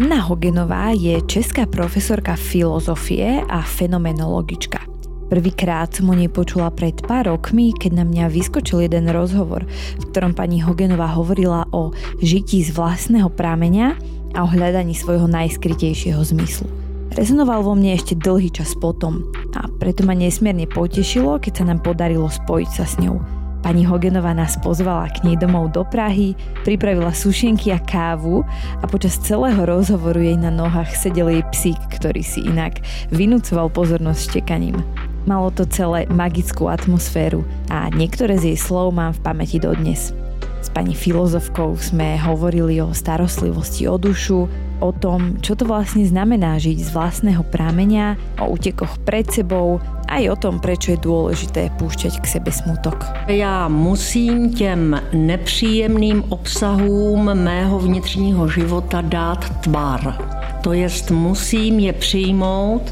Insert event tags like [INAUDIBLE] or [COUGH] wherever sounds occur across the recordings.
Anna Hogenová je česká profesorka filozofie a fenomenologička. Prvýkrát som o nej počula pred pár rokmi, keď na mňa vyskočil jeden rozhovor, v ktorom pani Hogenová hovorila o žití z vlastného prámenia a o hľadaní svojho najskrytejšieho zmyslu. Rezonoval vo mne ešte dlhý čas potom a preto ma nesmierne potešilo, keď sa nám podarilo spojiť sa s ňou – Pani Hogenová nás pozvala k nej domov do Prahy, pripravila sušenky a kávu a počas celého rozhovoru jej na nohách sedel jej psík, ktorý si inak vynúcoval pozornosť štekaním. Malo to celé magickú atmosféru a niektoré z jej slov mám v pamäti dodnes. S pani filozofkou sme hovorili o starostlivosti o dušu, o tom, čo to vlastne znamená žiť z vlastného prámenia, o útekoch pred sebou, aj o tom, prečo je dôležité púšťať k sebe smutok. Já musím těm nepříjemným obsahům mého vnitřního života dát tvar. To jest musím je přijmout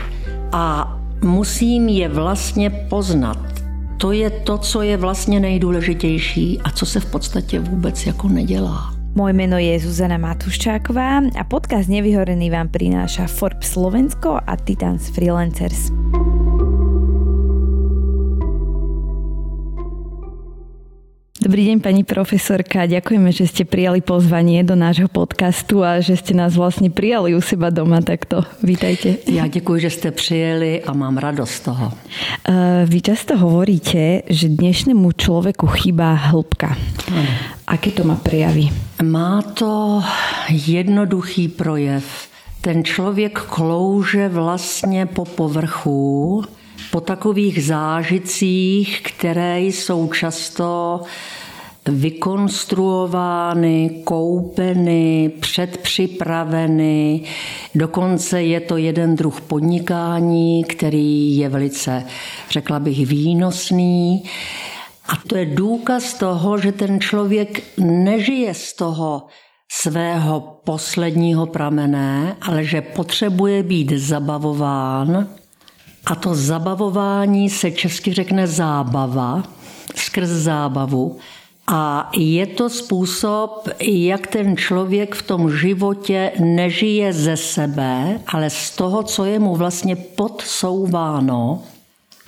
a musím je vlastně poznat. To je to, co je vlastně nejdůležitější a co se v podstatě vůbec jako nedělá. Moje meno je Zuzana Matuščáková a podcast Nevyhorený vám prináša Forbes Slovensko a Titans Freelancers. Dobrý deň, pani profesorka. Ďakujeme, že ste prijali pozvanie do nášho podcastu a že ste nás vlastne prijali u seba doma takto. Vítajte. Já děkuji, že jste přijeli a mám radost z toho. Uh, vy často hovoríte, že dnešnému človeku chýba hĺbka. Ano. Aké to má prejavy? Má to jednoduchý projev. Ten člověk klouže vlastně po povrchu, po takových zážitcích, které jsou často vykonstruovány, koupeny, předpřipraveny. Dokonce je to jeden druh podnikání, který je velice, řekla bych, výnosný. A to je důkaz toho, že ten člověk nežije z toho svého posledního pramené, ale že potřebuje být zabavován a to zabavování se česky řekne zábava, skrz zábavu. A je to způsob, jak ten člověk v tom životě nežije ze sebe, ale z toho, co je mu vlastně podsouváno.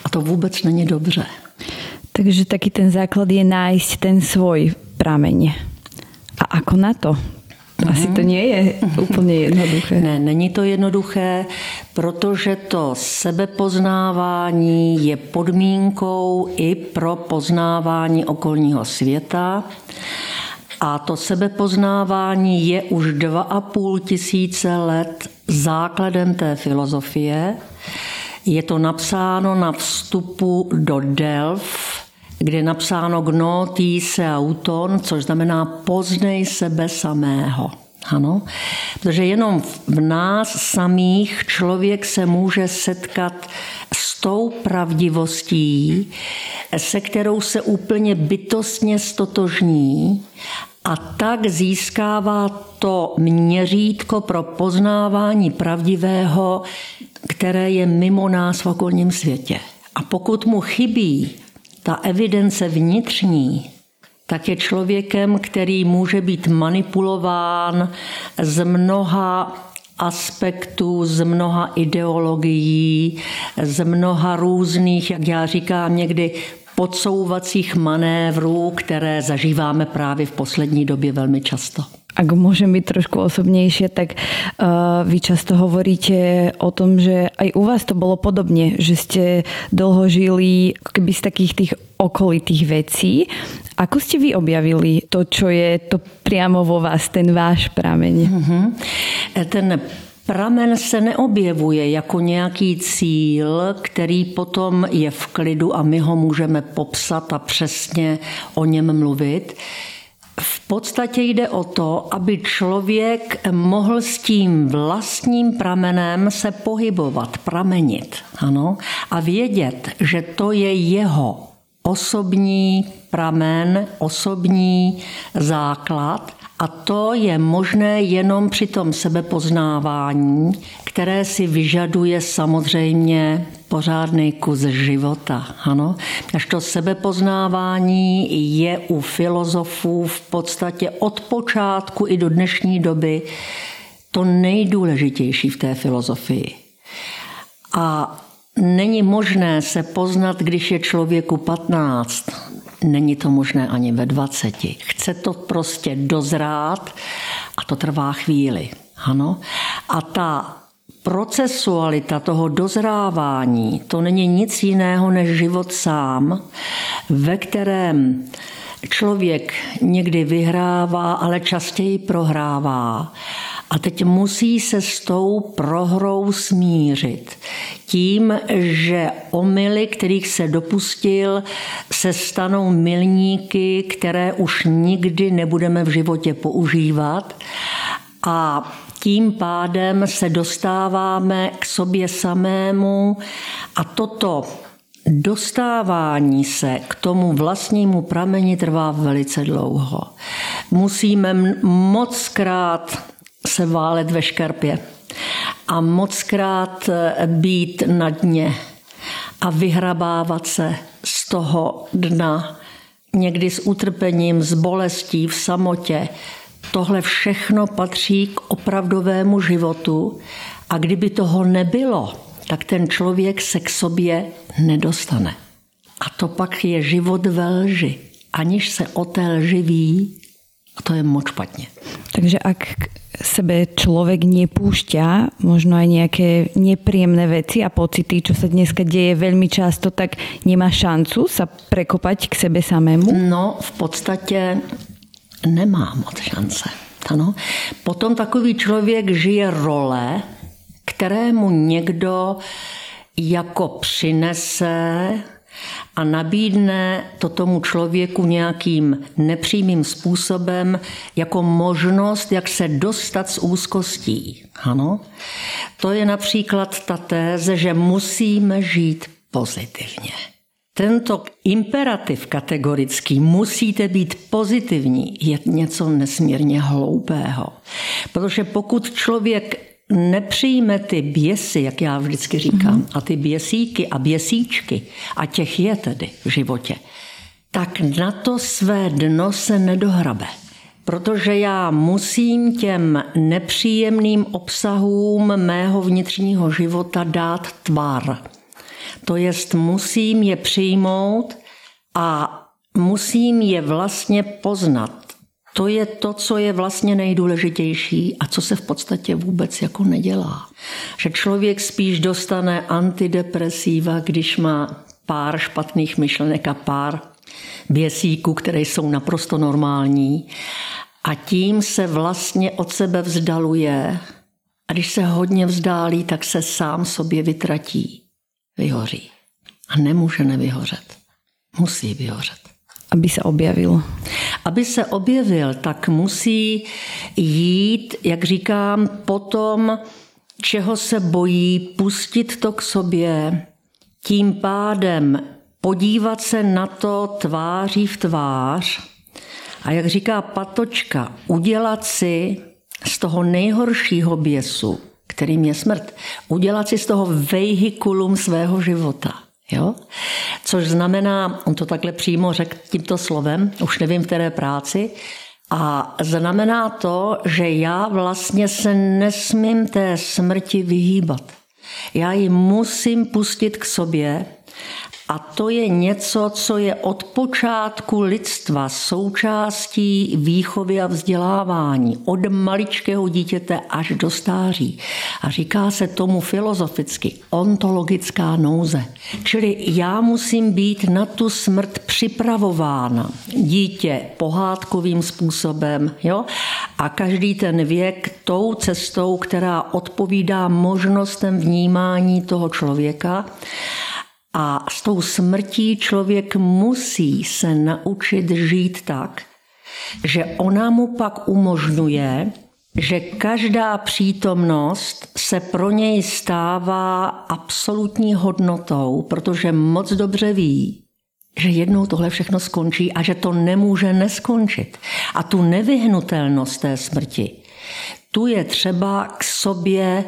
A to vůbec není dobře. Takže taky ten základ je nájsť ten svoj prameň. A ako na to? Asi to nie je úplně jednoduché. Ne, není to jednoduché, protože to sebepoznávání je podmínkou i pro poznávání okolního světa. A to sebepoznávání je už dva a půl tisíce let základem té filozofie. Je to napsáno na vstupu do Delft, kde je napsáno gnótý se auton, což znamená poznej sebe samého. Ano, protože jenom v nás samých člověk se může setkat s tou pravdivostí, se kterou se úplně bytostně stotožní a tak získává to měřítko pro poznávání pravdivého, které je mimo nás v okolním světě. A pokud mu chybí ta evidence vnitřní, tak je člověkem, který může být manipulován z mnoha aspektů, z mnoha ideologií, z mnoha různých, jak já říkám někdy, podsouvacích manévrů, které zažíváme právě v poslední době velmi často. Ak môžem byť trošku osobnejšie, tak uh, vy často hovoríte o tom, že aj u vás to bolo podobne, že ste dlho žili keby z takých tých okolitých vecí. Ako ste vy objavili to, čo je to priamo vo vás, ten váš prameň? Uh-huh. Ten pramen se neobjevuje jako nějaký cíl, který potom je v klidu a my ho můžeme popsat a přesně o něm mluvit. V podstatě jde o to, aby člověk mohl s tím vlastním pramenem se pohybovat, pramenit, ano, a vědět, že to je jeho osobní pramen, osobní základ a to je možné jenom při tom sebepoznávání, které si vyžaduje samozřejmě pořádný kus života. Ano? Až to sebepoznávání je u filozofů v podstatě od počátku i do dnešní doby to nejdůležitější v té filozofii. A není možné se poznat, když je člověku 15. Není to možné ani ve 20. Chce to prostě dozrát a to trvá chvíli. Ano? A ta procesualita toho dozrávání, to není nic jiného než život sám, ve kterém člověk někdy vyhrává, ale častěji prohrává. A teď musí se s tou prohrou smířit. Tím, že omily, kterých se dopustil, se stanou milníky, které už nikdy nebudeme v životě používat. A tím pádem se dostáváme k sobě samému a toto dostávání se k tomu vlastnímu prameni trvá velice dlouho. Musíme moc krát se válet ve škarpě a moc krát eh, být na dně a vyhrabávat se z toho dna, někdy s utrpením, s bolestí, v samotě, Tohle všechno patří k opravdovému životu a kdyby toho nebylo, tak ten člověk se k sobě nedostane. A to pak je život ve lži. Aniž se o té lži ví, a to je moc špatně. Takže ak sebe člověk nepúšťa možno aj nějaké nepříjemné věci a pocity, čo se dneska děje velmi často, tak nemá šancu sa prekopať k sebe samému? No, v podstatě nemá moc šance. Ano. Potom takový člověk žije role, kterému někdo jako přinese a nabídne to tomu člověku nějakým nepřímým způsobem jako možnost, jak se dostat z úzkostí. Ano? To je například ta téze, že musíme žít pozitivně. Tento imperativ kategorický musíte být pozitivní je něco nesmírně hloupého. Protože pokud člověk nepřijme ty běsy, jak já vždycky říkám, mm-hmm. a ty běsíky a běsíčky, a těch je tedy v životě, tak na to své dno se nedohrabe. Protože já musím těm nepříjemným obsahům mého vnitřního života dát tvar. To jest musím je přijmout a musím je vlastně poznat. To je to, co je vlastně nejdůležitější a co se v podstatě vůbec jako nedělá. Že člověk spíš dostane antidepresiva, když má pár špatných myšlenek a pár běsíků, které jsou naprosto normální a tím se vlastně od sebe vzdaluje a když se hodně vzdálí, tak se sám sobě vytratí vyhoří. A nemůže nevyhořet. Musí vyhořet. Aby se objevil. Aby se objevil, tak musí jít, jak říkám, potom, čeho se bojí, pustit to k sobě, tím pádem podívat se na to tváří v tvář a jak říká Patočka, udělat si z toho nejhoršího běsu kterým je smrt. Udělat si z toho vehikulum svého života. Jo? Což znamená, on to takhle přímo řekl tímto slovem, už nevím v které práci, a znamená to, že já vlastně se nesmím té smrti vyhýbat. Já ji musím pustit k sobě a to je něco, co je od počátku lidstva součástí výchovy a vzdělávání, od maličkého dítěte až do stáří. A říká se tomu filozoficky ontologická nouze. Čili já musím být na tu smrt připravována. Dítě pohádkovým způsobem, jo? A každý ten věk tou cestou, která odpovídá možnostem vnímání toho člověka. A s tou smrtí člověk musí se naučit žít tak, že ona mu pak umožňuje, že každá přítomnost se pro něj stává absolutní hodnotou, protože moc dobře ví, že jednou tohle všechno skončí a že to nemůže neskončit. A tu nevyhnutelnost té smrti, tu je třeba k sobě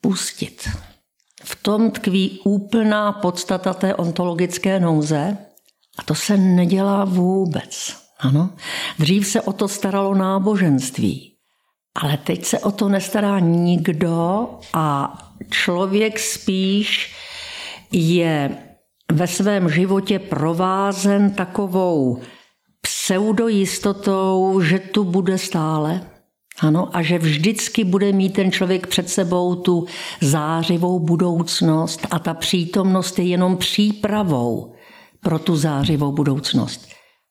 pustit. V tom tkví úplná podstata té ontologické nouze a to se nedělá vůbec. Ano? Dřív se o to staralo náboženství. Ale teď se o to nestará nikdo a člověk spíš je ve svém životě provázen takovou pseudojistotou, že tu bude stále. Ano, a že vždycky bude mít ten člověk před sebou tu zářivou budoucnost a ta přítomnost je jenom přípravou pro tu zářivou budoucnost.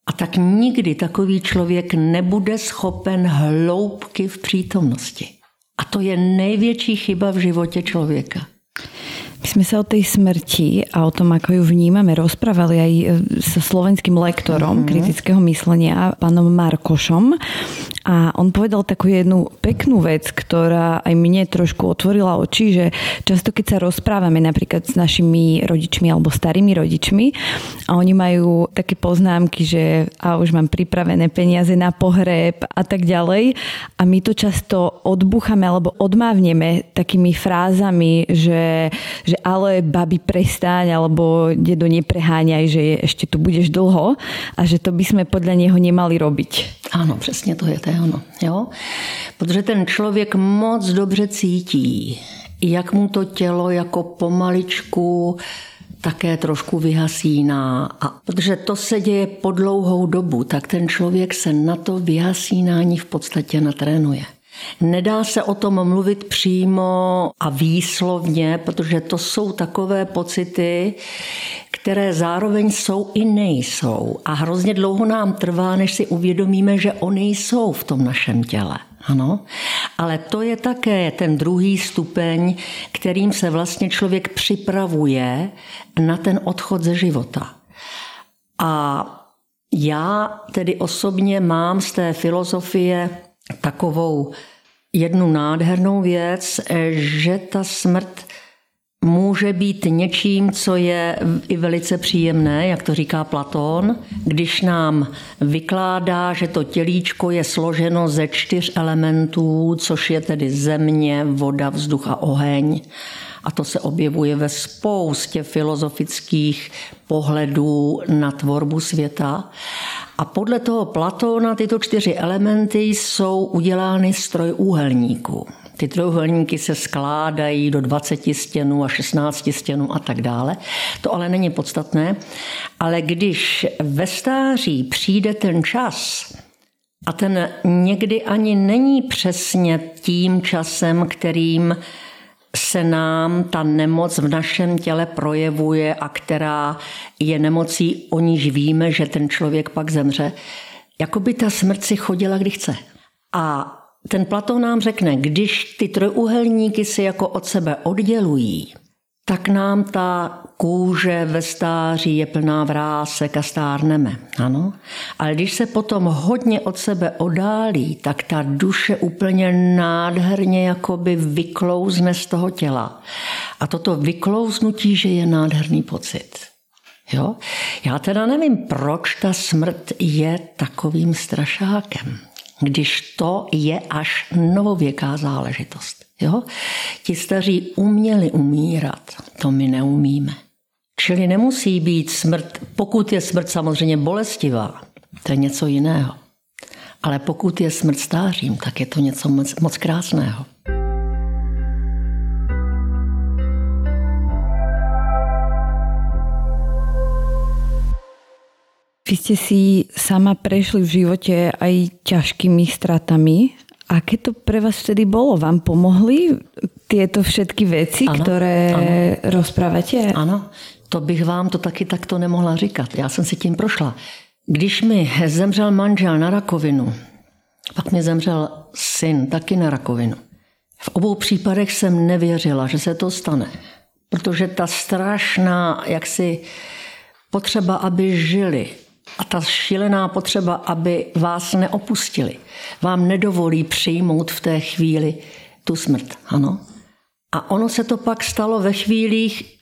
A tak nikdy takový člověk nebude schopen hloubky v přítomnosti. A to je největší chyba v životě člověka. My sme sa o tej smrti a o tom, ako ju vnímame, rozprávali aj so slovenským lektorom mm-hmm. kritického myslenia, pánom Markošom. A on povedal takú jednu peknú vec, ktorá aj mne trošku otvorila oči, že často keď sa rozprávame napríklad s našimi rodičmi alebo starými rodičmi a oni majú také poznámky, že a už mám pripravené peniaze na pohreb a tak ďalej a my to často odbúchame alebo odmávneme takými frázami, že, že ale babi prestaň alebo dedo nepreháňaj, že ešte tu budeš dlho a že to by sme podľa neho nemali robiť. Ano, přesně to je, to je ono. Jo? Protože ten člověk moc dobře cítí, jak mu to tělo jako pomaličku také trošku vyhasíná. A protože to se děje po dlouhou dobu, tak ten člověk se na to vyhasínání v podstatě natrénuje. Nedá se o tom mluvit přímo a výslovně, protože to jsou takové pocity, které zároveň jsou i nejsou. A hrozně dlouho nám trvá, než si uvědomíme, že oni jsou v tom našem těle. Ano, ale to je také ten druhý stupeň, kterým se vlastně člověk připravuje na ten odchod ze života. A já tedy osobně mám z té filozofie takovou jednu nádhernou věc, že ta smrt může být něčím, co je i velice příjemné, jak to říká Platón, když nám vykládá, že to tělíčko je složeno ze čtyř elementů, což je tedy země, voda, vzduch a oheň. A to se objevuje ve spoustě filozofických pohledů na tvorbu světa. A podle toho Platóna tyto čtyři elementy jsou udělány z trojúhelníků. Ty trojuhelníky se skládají do 20 stěnů a 16 stěnů a tak dále. To ale není podstatné. Ale když ve stáří přijde ten čas, a ten někdy ani není přesně tím časem, kterým se nám ta nemoc v našem těle projevuje a která je nemocí, o níž víme, že ten člověk pak zemře, jako by ta smrt si chodila, kdy chce. A ten Platón nám řekne, když ty trojuhelníky se jako od sebe oddělují, tak nám ta kůže ve stáří je plná vrásek a stárneme. Ano? Ale když se potom hodně od sebe odálí, tak ta duše úplně nádherně jakoby vyklouzne z toho těla. A toto vyklouznutí, že je nádherný pocit. Jo? Já teda nevím, proč ta smrt je takovým strašákem když to je až novověká záležitost. Jo? Ti staří uměli umírat, to my neumíme. Čili nemusí být smrt, pokud je smrt samozřejmě bolestivá, to je něco jiného. Ale pokud je smrt stářím, tak je to něco moc, moc krásného. Vy ste si sama prešli v živote aj ťažkými stratami. Aké to pre vás vtedy bolo? Vám pomohli tieto všetky veci, ano, ktoré ano. rozprávate? Ano, to bych vám to taky takto nemohla říkat. Já jsem si tím prošla. Když mi zemřel manžel na rakovinu, pak mi zemřel syn taky na rakovinu. V obou případech jsem nevěřila, že se to stane. Protože ta strašná, jaksi potřeba, aby žili, a ta šílená potřeba, aby vás neopustili, vám nedovolí přijmout v té chvíli tu smrt. Ano? A ono se to pak stalo ve chvílích,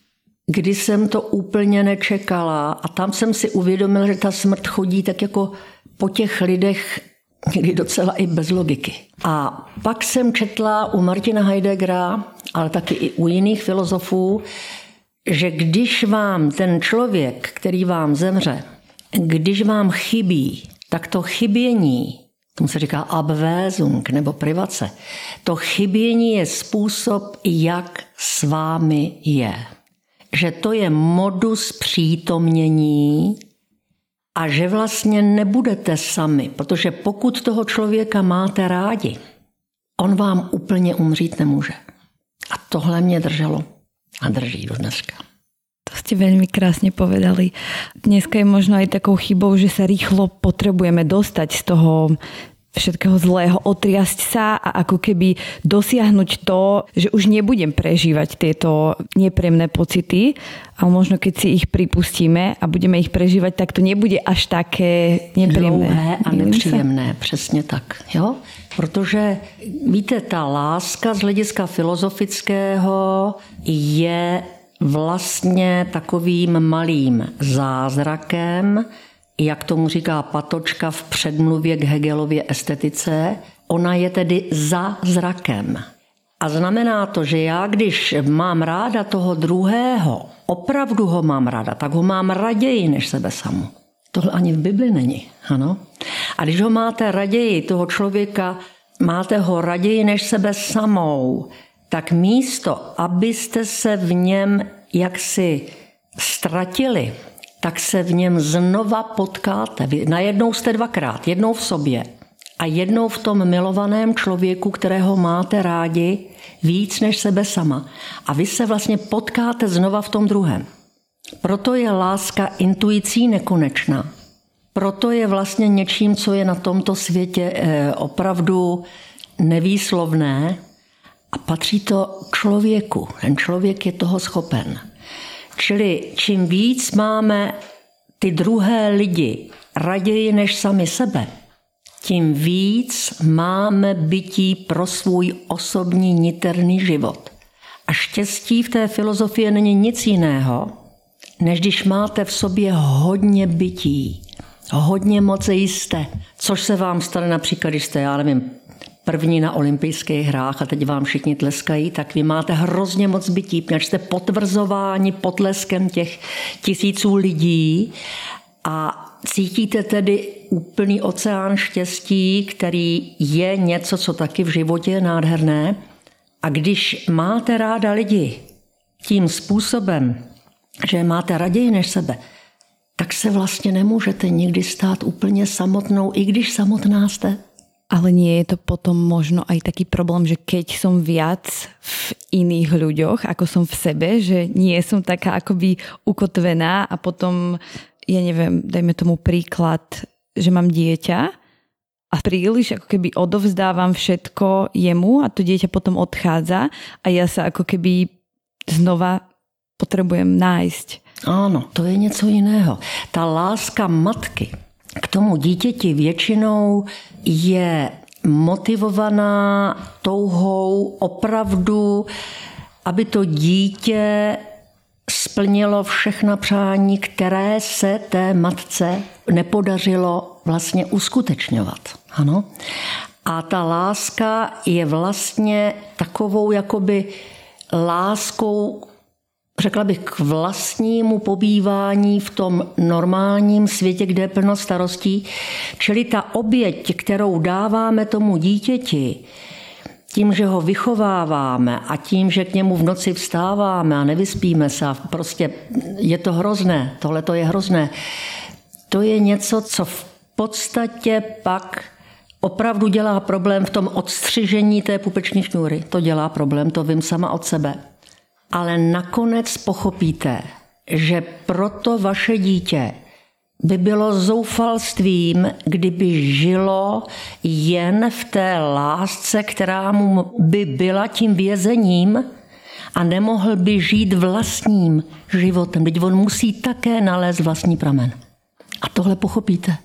kdy jsem to úplně nečekala a tam jsem si uvědomila, že ta smrt chodí tak jako po těch lidech někdy docela i bez logiky. A pak jsem četla u Martina Heideggera, ale taky i u jiných filozofů, že když vám ten člověk, který vám zemře, když vám chybí, tak to chybění, tomu se říká abvézung nebo privace. To chybění je způsob, jak s vámi je. Že to je modus přítomnění a že vlastně nebudete sami, protože pokud toho člověka máte rádi, on vám úplně umřít nemůže. A tohle mě drželo a drží do dneska. To ste veľmi krásne povedali. Dneska je možno aj takou chybou, že sa rýchlo potrebujeme dostať z toho všetkého zlého, otriasť sa a ako keby dosiahnuť to, že už nebudem prežívať tieto nepríjemné pocity, ale možno keď si ich pripustíme a budeme ich prežívať, tak to nebude až také nepříjemné. Dlouhé a nepříjemné, přesně tak. Jo? Protože víte, ta láska z hlediska filozofického je vlastně takovým malým zázrakem, jak tomu říká Patočka v předmluvě k Hegelově estetice, ona je tedy za zrakem. A znamená to, že já, když mám ráda toho druhého, opravdu ho mám ráda, tak ho mám raději než sebe samu. Tohle ani v Bibli není, ano? A když ho máte raději, toho člověka, máte ho raději než sebe samou, tak místo, abyste se v něm jaksi ztratili, tak se v něm znova potkáte. Najednou jste dvakrát, jednou v sobě a jednou v tom milovaném člověku, kterého máte rádi víc než sebe sama. A vy se vlastně potkáte znova v tom druhém. Proto je láska intuicí nekonečná. Proto je vlastně něčím, co je na tomto světě eh, opravdu nevýslovné a patří to člověku. Ten člověk je toho schopen. Čili čím víc máme ty druhé lidi raději než sami sebe, tím víc máme bytí pro svůj osobní niterný život. A štěstí v té filozofii není nic jiného, než když máte v sobě hodně bytí, hodně moci jste, což se vám stane například, když jste, já nevím, první na olympijských hrách a teď vám všichni tleskají, tak vy máte hrozně moc bytí, protože jste potvrzováni potleskem těch tisíců lidí a cítíte tedy úplný oceán štěstí, který je něco, co taky v životě je nádherné. A když máte ráda lidi tím způsobem, že máte raději než sebe, tak se vlastně nemůžete nikdy stát úplně samotnou, i když samotná jste. Ale nie je to potom možno aj taký problém, že keď som viac v iných ľuďoch, ako som v sebe, že nie som taká akoby ukotvená a potom, ja neviem, dajme tomu príklad, že mám dieťa a príliš ako keby odovzdávam všetko jemu a to dieťa potom odchádza a ja sa ako keby znova potrebujem nájsť. Áno, to je něco jiného. Ta láska matky k tomu dítěti většinou je motivovaná touhou opravdu, aby to dítě splnilo všechna přání, které se té matce nepodařilo vlastně uskutečňovat. Ano? A ta láska je vlastně takovou jakoby láskou řekla bych, k vlastnímu pobývání v tom normálním světě, kde je plno starostí. Čili ta oběť, kterou dáváme tomu dítěti, tím, že ho vychováváme a tím, že k němu v noci vstáváme a nevyspíme se a prostě je to hrozné, tohle to je hrozné, to je něco, co v podstatě pak opravdu dělá problém v tom odstřižení té pupeční šňůry. To dělá problém, to vím sama od sebe ale nakonec pochopíte, že proto vaše dítě by bylo zoufalstvím, kdyby žilo jen v té lásce, která mu by byla tím vězením a nemohl by žít vlastním životem. Teď on musí také nalézt vlastní pramen. A tohle pochopíte.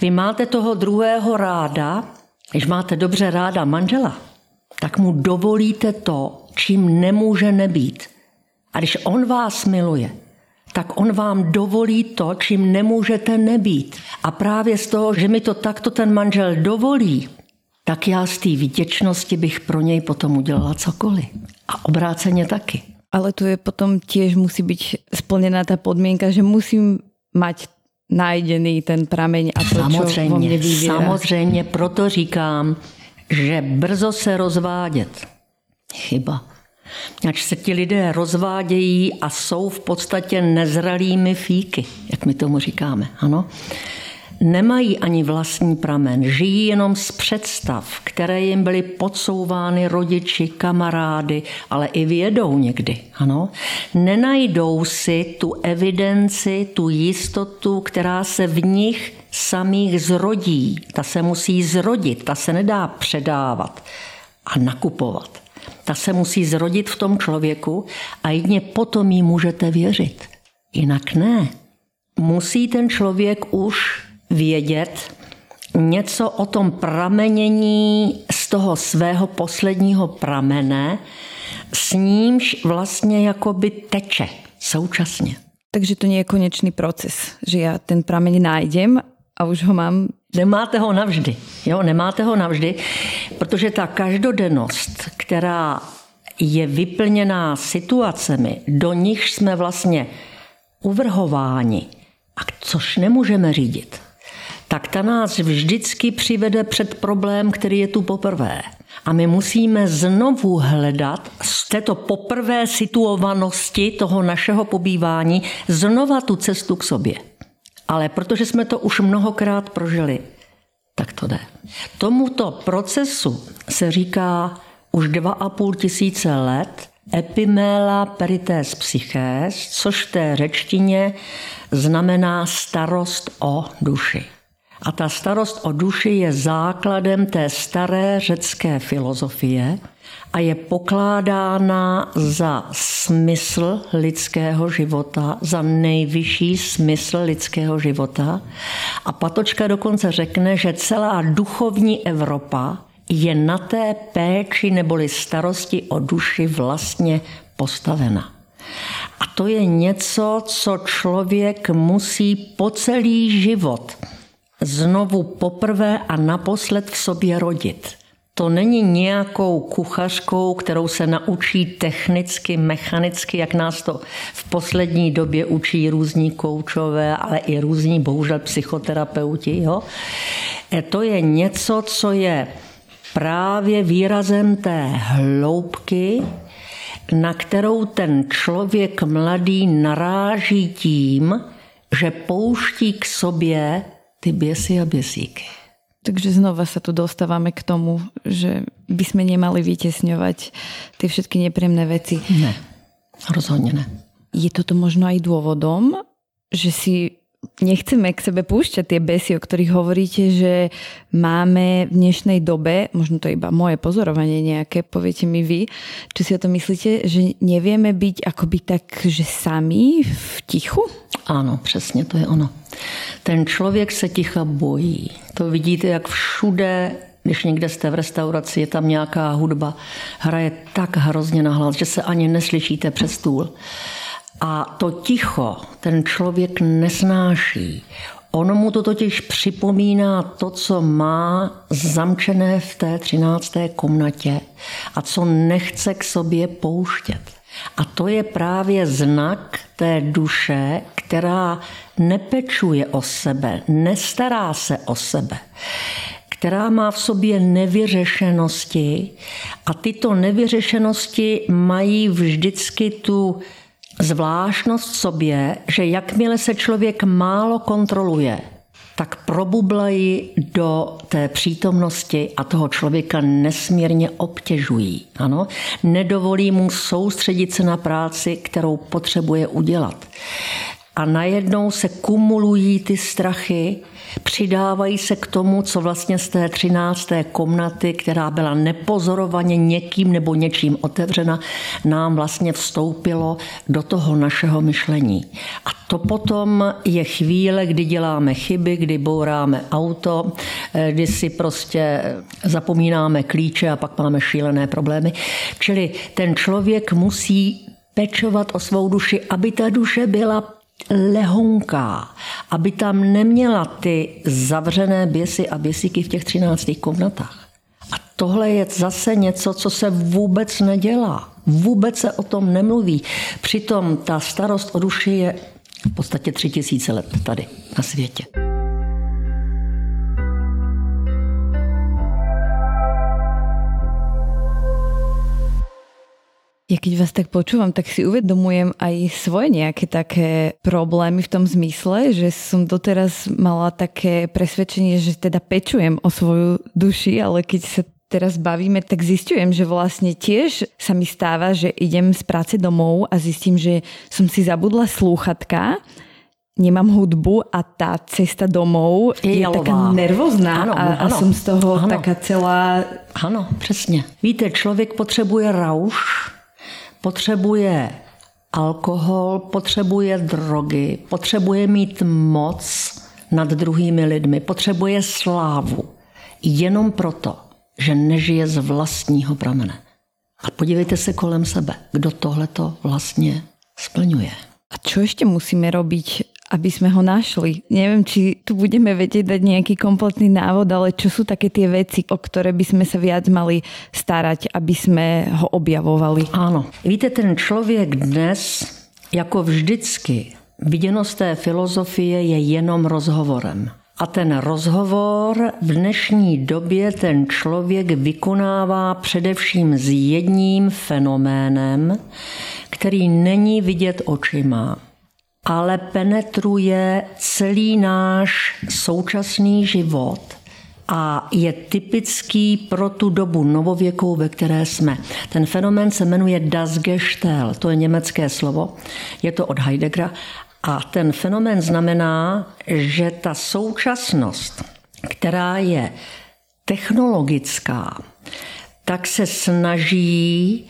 Vy máte toho druhého ráda, když máte dobře ráda manžela, tak mu dovolíte to, čím nemůže nebýt. A když on vás miluje, tak on vám dovolí to, čím nemůžete nebýt. A právě z toho, že mi to takto ten manžel dovolí, tak já z té vděčnosti bych pro něj potom udělala cokoliv. A obráceně taky. Ale tu je potom tiež musí byť splnená tá podmienka, že musím mať najdený ten prameň a to, samozřejmě, čo vo mne. Samozřejmě, proto říkám, že brzo se rozvádět. Chyba. Ač se ti lidé rozvádějí a jsou v podstatě nezralými fíky, jak my tomu říkáme. Ano? Nemají ani vlastní pramen, žijí jenom z představ, které jim byly podsouvány rodiči, kamarády, ale i vědou někdy. Ano? Nenajdou si tu evidenci, tu jistotu, která se v nich samých zrodí. Ta se musí zrodit, ta se nedá předávat a nakupovat. Ta se musí zrodit v tom člověku a jedně potom jí můžete věřit. Jinak ne. Musí ten člověk už vědět něco o tom pramenění z toho svého posledního pramene, s nímž vlastně jakoby teče současně. Takže to nie je konečný proces, že já ten prameň najdem a už ho mám Nemáte ho navždy, jo, nemáte ho navždy, protože ta každodennost, která je vyplněná situacemi, do nich jsme vlastně uvrhováni, a což nemůžeme řídit, tak ta nás vždycky přivede před problém, který je tu poprvé. A my musíme znovu hledat z této poprvé situovanosti toho našeho pobývání znova tu cestu k sobě. Ale protože jsme to už mnohokrát prožili, tak to jde. Tomuto procesu se říká už dva a půl tisíce let epiméla perités psychés, což v té řečtině znamená starost o duši. A ta starost o duši je základem té staré řecké filozofie a je pokládána za smysl lidského života, za nejvyšší smysl lidského života. A Patočka dokonce řekne, že celá duchovní Evropa je na té péči neboli starosti o duši vlastně postavena. A to je něco, co člověk musí po celý život znovu poprvé a naposled v sobě rodit. To není nějakou kuchařkou, kterou se naučí technicky, mechanicky, jak nás to v poslední době učí různí koučové, ale i různí, bohužel, psychoterapeuti. Jo? E, to je něco, co je právě výrazem té hloubky, na kterou ten člověk mladý naráží tím, že pouští k sobě ty běsy a běsíky. Takže znova sa tu dostávame k tomu, že by sme nemali vytesňovať tie všetky nepríjemné veci. Ne, rozhodne ne. Je toto možno aj dôvodom, že si nechceme k sebe púšťať tie besy, o ktorých hovoríte, že máme v dnešnej dobe, možno to je iba moje pozorovanie nejaké, poviete mi vy, či si o to myslíte, že nevieme byť akoby tak, že sami v tichu? Ano, přesně to je ono. Ten člověk se ticha bojí. To vidíte, jak všude když někde jste v restauraci, je tam nějaká hudba, hraje tak hrozně nahlas, že se ani neslyšíte přes stůl. A to ticho ten člověk nesnáší. Ono mu to totiž připomíná to, co má zamčené v té třinácté komnatě a co nechce k sobě pouštět. A to je právě znak té duše, která nepečuje o sebe, nestará se o sebe, která má v sobě nevyřešenosti a tyto nevyřešenosti mají vždycky tu zvláštnost v sobě, že jakmile se člověk málo kontroluje, tak probublají do té přítomnosti a toho člověka nesmírně obtěžují. Ano? Nedovolí mu soustředit se na práci, kterou potřebuje udělat. A najednou se kumulují ty strachy, přidávají se k tomu, co vlastně z té třinácté komnaty, která byla nepozorovaně někým nebo něčím otevřena, nám vlastně vstoupilo do toho našeho myšlení. A to potom je chvíle, kdy děláme chyby, kdy bouráme auto, eh, kdy si prostě zapomínáme klíče a pak máme šílené problémy. Čili ten člověk musí pečovat o svou duši, aby ta duše byla lehonká, aby tam neměla ty zavřené běsy a běsíky v těch třináctých komnatách. A tohle je zase něco, co se vůbec nedělá. Vůbec se o tom nemluví. Přitom ta starost o duši je v podstatě tři tisíce let tady na světě. Ja keď vás tak počúvam, tak si uvedomujem aj svoje nejaké také problémy v tom zmysle, že som doteraz mala také presvedčenie, že teda pečujem o svoju duši, ale keď sa teraz bavíme, tak zistujem, že vlastne tiež sa mi stáva, že idem z práce domov a zistím, že som si zabudla slúchatka nemám hudbu a tá cesta domov je, je taká nervózna a, a som z toho ano. taká celá... Ano, přesně. Víte, člověk potřebuje rauš, potřebuje alkohol, potřebuje drogy, potřebuje mít moc nad druhými lidmi, potřebuje slávu. Jenom proto, že nežije z vlastního pramene. A podívejte se kolem sebe, kdo tohleto vlastně splňuje. A čo ešte musíme robiť, aby sme ho našli. Neviem, či tu budeme vedieť dať nejaký kompletný návod, ale čo sú také tie veci, o ktoré by sme sa viac mali starať, aby sme ho objavovali? Ano. Víte, ten člověk dnes, jako vždycky, viděno z té filozofie je jenom rozhovorem. A ten rozhovor v dnešní době ten člověk vykonává především s jedním fenoménem, který není vidět očima ale penetruje celý náš současný život a je typický pro tu dobu novověkou, ve které jsme. Ten fenomén se jmenuje Das Gestell, to je německé slovo, je to od Heideggera a ten fenomén znamená, že ta současnost, která je technologická, tak se snaží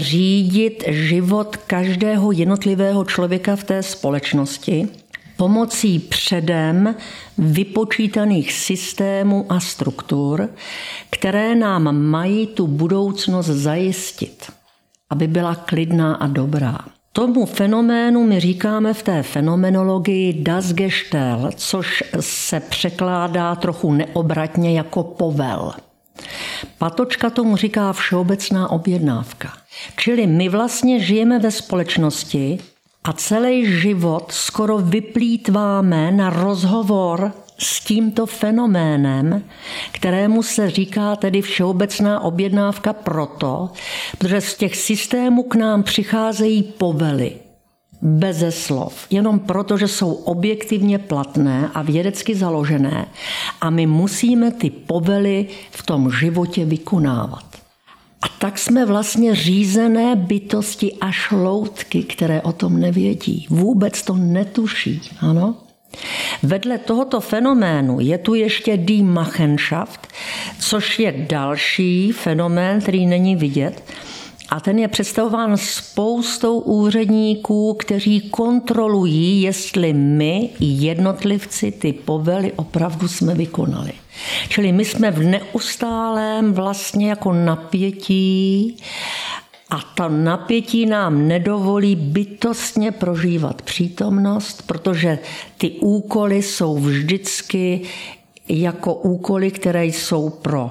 řídit život každého jednotlivého člověka v té společnosti pomocí předem vypočítaných systémů a struktur, které nám mají tu budoucnost zajistit, aby byla klidná a dobrá. Tomu fenoménu my říkáme v té fenomenologii das Gestell, což se překládá trochu neobratně jako povel. Patočka tomu říká všeobecná objednávka. Čili my vlastně žijeme ve společnosti a celý život skoro vyplýtváme na rozhovor s tímto fenoménem, kterému se říká tedy všeobecná objednávka proto, protože z těch systémů k nám přicházejí povely, beze slov, jenom proto, že jsou objektivně platné a vědecky založené a my musíme ty povely v tom životě vykonávat. A tak jsme vlastně řízené bytosti a šloutky, které o tom nevědí. Vůbec to netuší. Ano? Vedle tohoto fenoménu je tu ještě Die Machenschaft, což je další fenomén, který není vidět, a ten je představován spoustou úředníků, kteří kontrolují, jestli my, jednotlivci, ty povely opravdu jsme vykonali. Čili my jsme v neustálém vlastně jako napětí a to napětí nám nedovolí bytostně prožívat přítomnost, protože ty úkoly jsou vždycky jako úkoly, které jsou pro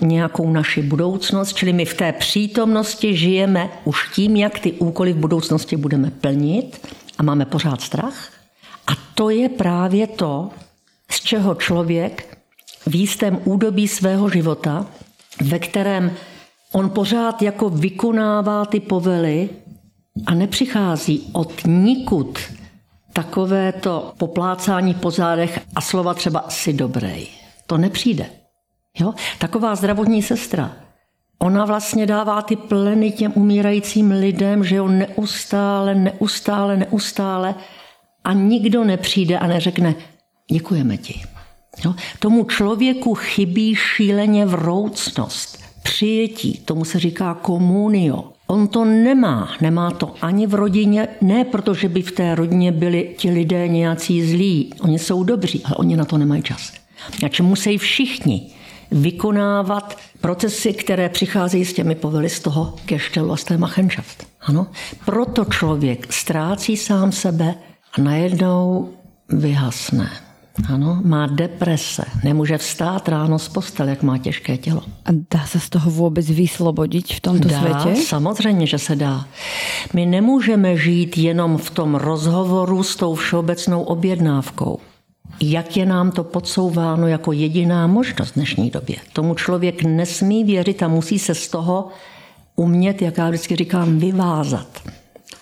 nějakou naši budoucnost, čili my v té přítomnosti žijeme už tím, jak ty úkoly v budoucnosti budeme plnit a máme pořád strach. A to je právě to, z čeho člověk v jistém údobí svého života, ve kterém on pořád jako vykonává ty povely a nepřichází od nikud takové to poplácání po zádech a slova třeba si dobrý. To nepřijde. Jo? Taková zdravotní sestra, ona vlastně dává ty pleny těm umírajícím lidem, že jo, neustále, neustále, neustále a nikdo nepřijde a neřekne, děkujeme ti. Jo? Tomu člověku chybí šíleně vroucnost, přijetí, tomu se říká komunio. On to nemá, nemá to ani v rodině, ne protože by v té rodině byli ti lidé nějací zlí, oni jsou dobří, ale oni na to nemají čas. A musí všichni vykonávat procesy, které přicházejí s těmi povely z toho keštelu a z té Machenschaft. Ano? Proto člověk ztrácí sám sebe a najednou vyhasne. Ano, má deprese, nemůže vstát ráno z postele, jak má těžké tělo. A dá se z toho vůbec vyslobodit v tomto dá, světě? Samozřejmě, že se dá. My nemůžeme žít jenom v tom rozhovoru s tou všeobecnou objednávkou. Jak je nám to podsouváno jako jediná možnost v dnešní době. Tomu člověk nesmí věřit a musí se z toho umět, jak já vždycky říkám, vyvázat.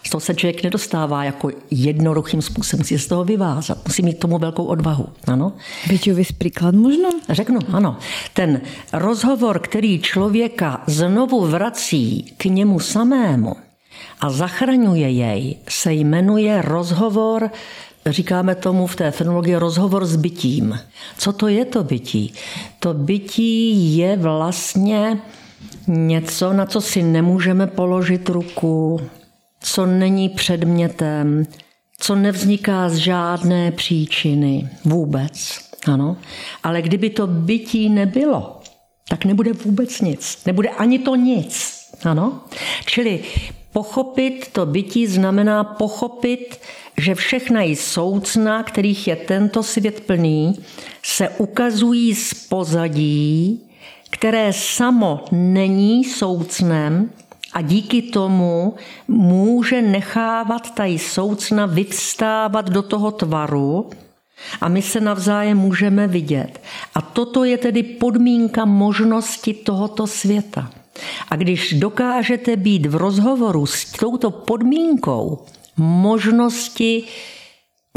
Z toho se člověk nedostává jako jednoduchým způsobem, musí z toho vyvázat, musí mít tomu velkou odvahu. Ano? Byťový příklad možno? Řeknu, ano. Ten rozhovor, který člověka znovu vrací k němu samému a zachraňuje jej, se jmenuje rozhovor Říkáme tomu v té fenologii rozhovor s bytím. Co to je to bytí? To bytí je vlastně něco, na co si nemůžeme položit ruku, co není předmětem, co nevzniká z žádné příčiny vůbec. Ano. Ale kdyby to bytí nebylo, tak nebude vůbec nic. Nebude ani to nic. Ano. Čili pochopit to bytí znamená pochopit, že všechna i soucna, kterých je tento svět plný, se ukazují z pozadí, které samo není soucnem a díky tomu může nechávat ta soucna vyvstávat do toho tvaru a my se navzájem můžeme vidět. A toto je tedy podmínka možnosti tohoto světa. A když dokážete být v rozhovoru s touto podmínkou možnosti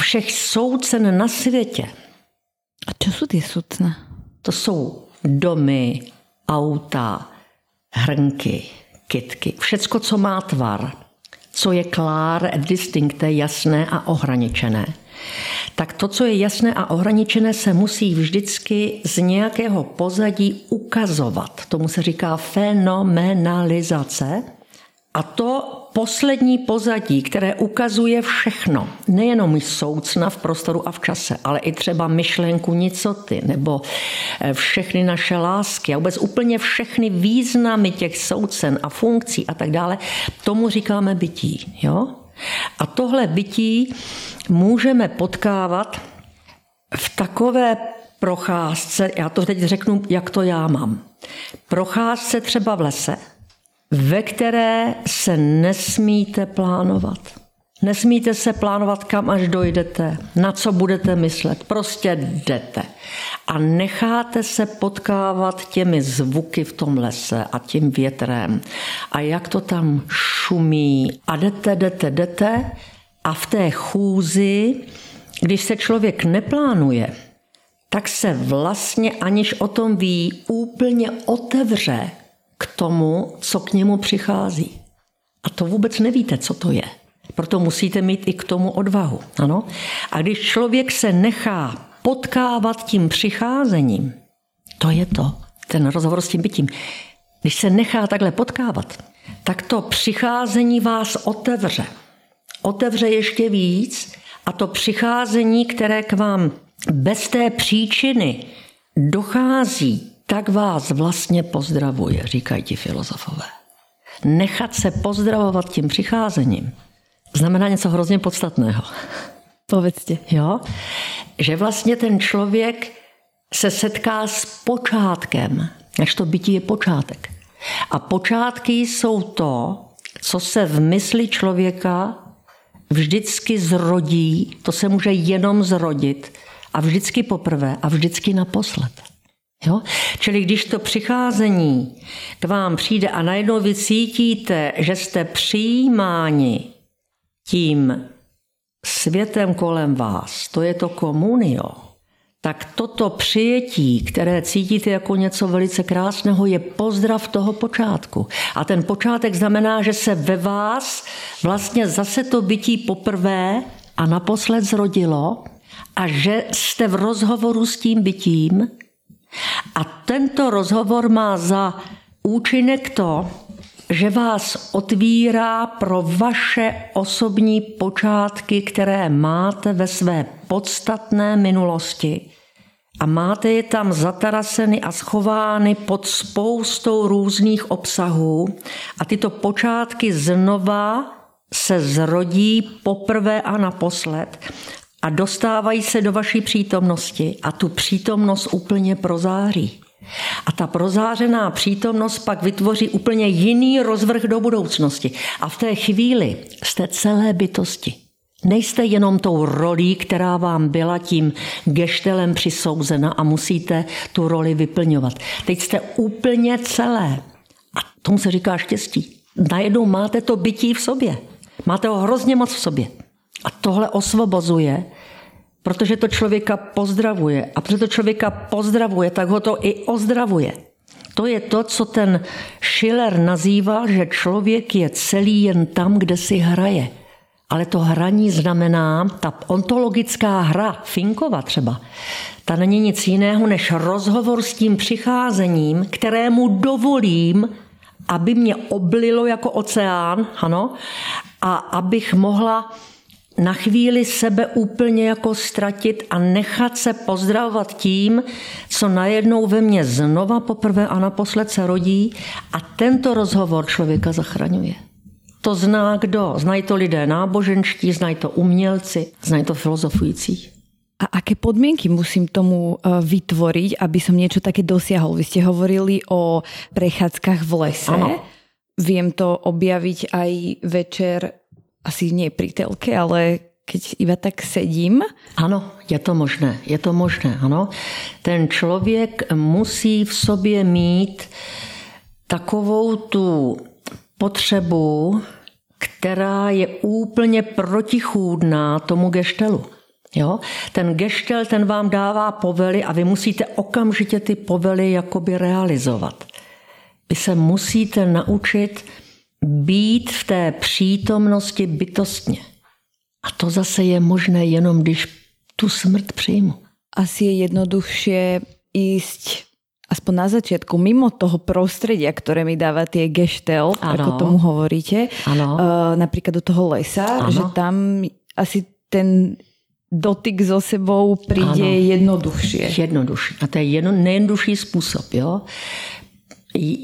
všech soucen na světě. A co jsou ty soucna? To jsou domy, auta, hrnky, kitky, všecko, co má tvar, co je klár, distinkté, jasné a ohraničené. Tak to, co je jasné a ohraničené, se musí vždycky z nějakého pozadí ukazovat. Tomu se říká fenomenalizace. A to poslední pozadí, které ukazuje všechno, nejenom soucna v prostoru a v čase, ale i třeba myšlenku nicoty, nebo eh, všechny naše lásky a vůbec úplně všechny významy těch soucen a funkcí a tak dále, tomu říkáme bytí. Jo? A tohle bytí můžeme potkávat v takové procházce, já to teď řeknu, jak to já mám. Procházce třeba v lese, ve které se nesmíte plánovat. Nesmíte se plánovat, kam až dojdete, na co budete myslet. Prostě jdete. A necháte se potkávat těmi zvuky v tom lese a tím větrem. A jak to tam šumí. A jdete, jdete, jdete. A v té chůzi, když se člověk neplánuje, tak se vlastně, aniž o tom ví, úplně otevře k tomu, co k němu přichází. A to vůbec nevíte, co to je. Proto musíte mít i k tomu odvahu. Ano? A když člověk se nechá potkávat tím přicházením, to je to, ten rozhovor s tím bytím. Když se nechá takhle potkávat, tak to přicházení vás otevře. Otevře ještě víc a to přicházení, které k vám bez té příčiny dochází, tak vás vlastně pozdravuje, říkají ti filozofové. Nechat se pozdravovat tím přicházením znamená něco hrozně podstatného. Povedzte. Jo? Že vlastně ten člověk se setká s počátkem, než to bytí je počátek. A počátky jsou to, co se v mysli člověka vždycky zrodí, to se může jenom zrodit a vždycky poprvé a vždycky naposled. Jo? Čili když to přicházení k vám přijde a najednou vy cítíte, že jste přijímáni tím světem kolem vás, to je to komunio, tak toto přijetí, které cítíte jako něco velice krásného, je pozdrav toho počátku. A ten počátek znamená, že se ve vás vlastně zase to bytí poprvé a naposled zrodilo a že jste v rozhovoru s tím bytím, a tento rozhovor má za účinek to, že vás otvírá pro vaše osobní počátky, které máte ve své podstatné minulosti. A máte je tam zataraseny a schovány pod spoustou různých obsahů. A tyto počátky znova se zrodí poprvé a naposled. A dostávají se do vaší přítomnosti a tu přítomnost úplně prozáří. A ta prozářená přítomnost pak vytvoří úplně jiný rozvrh do budoucnosti. A v té chvíli jste celé bytosti. Nejste jenom tou rolí, která vám byla tím geštelem přisouzena a musíte tu roli vyplňovat. Teď jste úplně celé. A tomu se říká štěstí. Najednou máte to bytí v sobě. Máte ho hrozně moc v sobě. A tohle osvobozuje, protože to člověka pozdravuje. A protože to člověka pozdravuje, tak ho to i ozdravuje. To je to, co ten Schiller nazýval, že člověk je celý jen tam, kde si hraje. Ale to hraní znamená, ta ontologická hra, Finkova třeba, ta není nic jiného než rozhovor s tím přicházením, kterému dovolím, aby mě oblilo jako oceán, ano, a abych mohla na chvíli sebe úplně jako ztratit a nechat se pozdravovat tím, co najednou ve mně znova poprvé a naposled se rodí a tento rozhovor člověka zachraňuje. To zná kdo? Znají to lidé náboženští, znají to umělci, znají to filozofující. A aké podmienky musím tomu e, vytvoriť, aby som niečo také dosiahol? Vy ste hovorili o prechádzkach v lese. Ano. Viem to objaviť aj večer asi nie pri telke, ale keď iba tak sedím. Ano, je to možné, je to možné, ano. Ten člověk musí v sobě mít takovou tu potřebu, která je úplně protichůdná tomu geštelu. Jo? Ten geštel, ten vám dává povely a vy musíte okamžitě ty povely jakoby realizovat. Vy se musíte naučit být v té přítomnosti bytostně. A to zase je možné jenom, když tu smrt přijmu. Asi je jednoduchšie ísť aspoň na začiatku mimo toho prostredia, ktoré mi dáva tie geštel, ano. ako tomu hovoríte, ano. Uh, napríklad do toho lesa, ano. že tam asi ten dotyk so sebou príde ano. jednoduchšie. Jednodušší. A to je jedno, nejjednodušší způsob. Jo?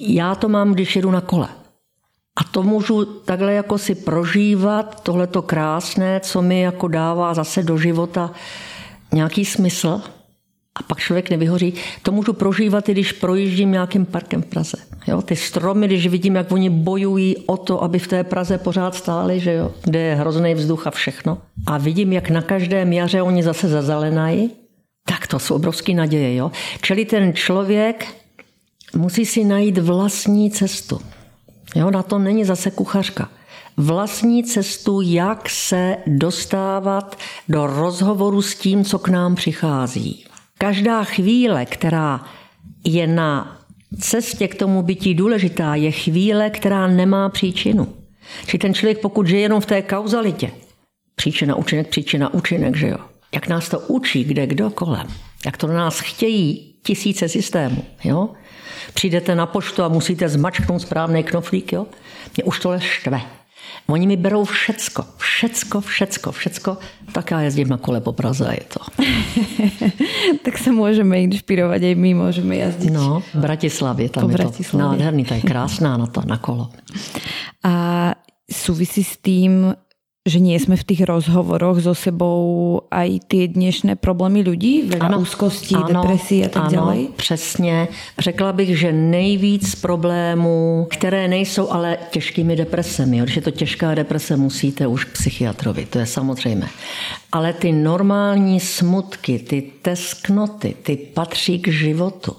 Já to mám, když jedu na kole. A to můžu takhle jako si prožívat, tohleto krásné, co mi jako dává zase do života nějaký smysl. A pak člověk nevyhoří. To můžu prožívat, i když projíždím nějakým parkem v Praze. Jo? Ty stromy, když vidím, jak oni bojují o to, aby v té Praze pořád stáli, že jo? kde je hrozný vzduch a všechno. A vidím, jak na každém jaře oni zase zazelenají. Tak to jsou obrovské naděje. Jo? Čili ten člověk musí si najít vlastní cestu. Jo, na to není zase kuchařka. Vlastní cestu, jak se dostávat do rozhovoru s tím, co k nám přichází. Každá chvíle, která je na cestě k tomu bytí důležitá, je chvíle, která nemá příčinu. Či ten člověk, pokud žije jenom v té kauzalitě, příčina, účinek, příčina, účinek, že jo? Jak nás to učí, kde kdo kolem. Jak to na nás chtějí tisíce systémů, jo? Přijdete na poštu a musíte zmačknout správný knoflík, jo? Mě už tohle štve. Oni mi berou všecko, všecko, všecko, všecko. Tak já jezdím na kole po Praze a je to. [LAUGHS] tak se můžeme inspirovat, i my můžeme jezdit. No, v Bratislavě, tam po je Bratislavě. to nádherný, to je krásná na to, na kolo. A souvisí s tím že nie sme v tých rozhovoroch so sebou aj ty dnešné problémy lidí, veľa ano, úzkosti, ano, depresí a tak ano, ďalej? přesně. Řekla bych, že nejvíc problémů, které nejsou ale těžkými depresemi. Když je to těžká deprese, musíte už k psychiatrovi, to je samozřejmé. Ale ty normální smutky, ty tesknoty, ty patří k životu.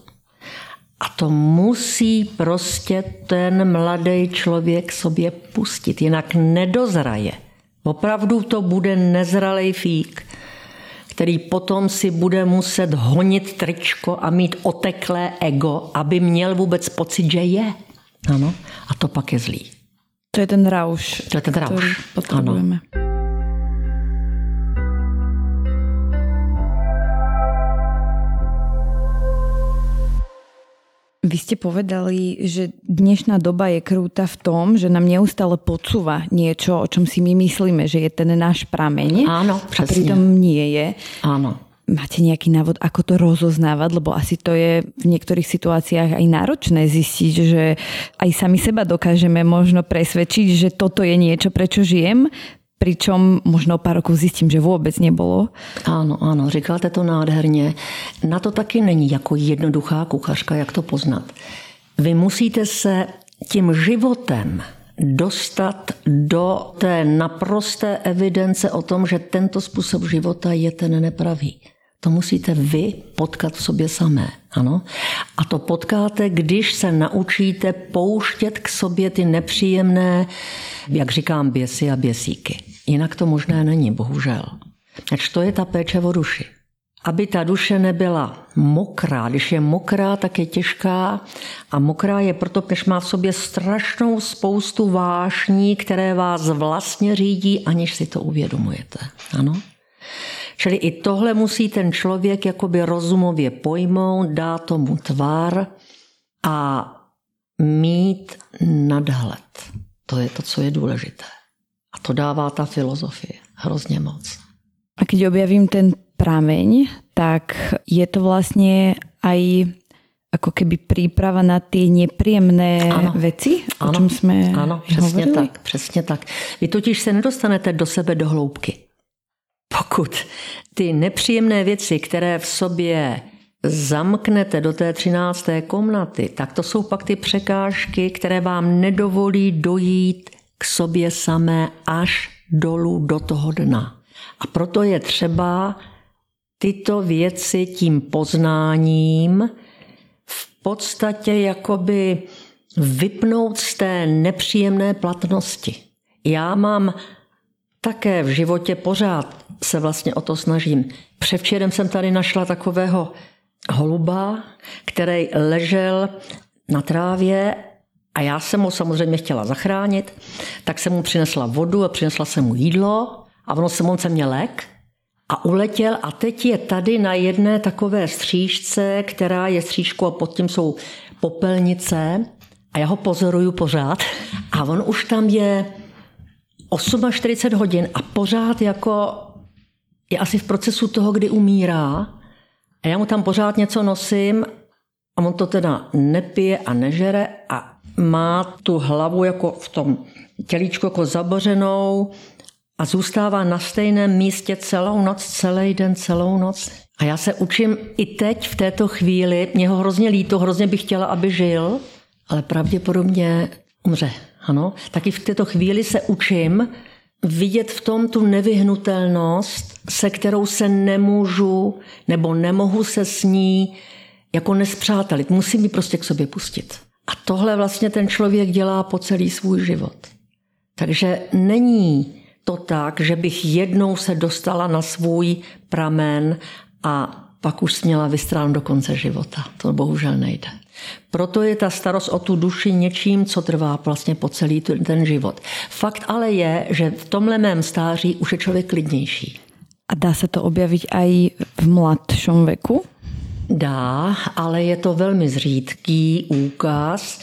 A to musí prostě ten mladý člověk sobě pustit, jinak nedozraje. Opravdu to bude nezralej fík, který potom si bude muset honit tričko a mít oteklé ego, aby měl vůbec pocit, že je. Ano. A to pak je zlý. To je ten rauš. To je ten rauš. Ano. Vy ste povedali, že dnešná doba je krúta v tom, že nám neustále podsúva niečo, o čom si my myslíme, že je ten náš prameň. Áno, presne. A pritom nie je. Áno. Máte nejaký návod, ako to rozoznávať? Lebo asi to je v niektorých situáciách aj náročné zistiť, že aj sami seba dokážeme možno presvedčiť, že toto je niečo, prečo žijem, Pričom možno pár rokov zjistím, že vůbec nebylo. Ano, ano, říkáte to nádherně. Na to taky není jako jednoduchá kuchařka, jak to poznat. Vy musíte se tím životem dostat do té naprosté evidence o tom, že tento způsob života je ten nepravý. To musíte vy potkat v sobě samé. Ano? A to potkáte, když se naučíte pouštět k sobě ty nepříjemné, jak říkám, běsy a běsíky. Jinak to možné není, bohužel. Ač to je ta péče o duši. Aby ta duše nebyla mokrá. Když je mokrá, tak je těžká. A mokrá je proto, když má v sobě strašnou spoustu vášní, které vás vlastně řídí, aniž si to uvědomujete. Ano? Čili i tohle musí ten člověk jakoby rozumově pojmout, dát tomu tvar a mít nadhled. To je to, co je důležité. A to dává ta filozofie hrozně moc. A když objavím ten prameň, tak je to vlastně aj jako keby příprava na ty nepříjemné věci, o ano. čem jsme Ano, přesně hovorili? tak, přesně tak. Vy totiž se nedostanete do sebe do hloubky. Pokud ty nepříjemné věci, které v sobě zamknete do té třinácté komnaty, tak to jsou pak ty překážky, které vám nedovolí dojít k sobě samé až dolů do toho dna. A proto je třeba tyto věci tím poznáním v podstatě jakoby vypnout z té nepříjemné platnosti. Já mám také v životě pořád se vlastně o to snažím. Převčerem jsem tady našla takového holuba, který ležel na trávě a já jsem ho samozřejmě chtěla zachránit, tak jsem mu přinesla vodu a přinesla jsem mu jídlo a ono se on se mě lek a uletěl a teď je tady na jedné takové střížce, která je střížkou a pod tím jsou popelnice a já ho pozoruju pořád a on už tam je 48 hodin a pořád jako je asi v procesu toho, kdy umírá a já mu tam pořád něco nosím a on to teda nepije a nežere a má tu hlavu jako v tom tělíčku jako zabořenou a zůstává na stejném místě celou noc, celý den, celou noc. A já se učím i teď v této chvíli, mě ho hrozně líto, hrozně bych chtěla, aby žil, ale pravděpodobně umře. Ano, taky v této chvíli se učím vidět v tom tu nevyhnutelnost, se kterou se nemůžu nebo nemohu se s ní jako nespřátelit. Musím ji prostě k sobě pustit. A tohle vlastně ten člověk dělá po celý svůj život. Takže není to tak, že bych jednou se dostala na svůj pramen a pak už směla vystrán do konce života. To bohužel nejde. Proto je ta starost o tu duši něčím, co trvá vlastně po celý ten život. Fakt ale je, že v tomhle mém stáří už je člověk klidnější. A dá se to objavit i v mladším věku? Dá, ale je to velmi zřídký úkaz,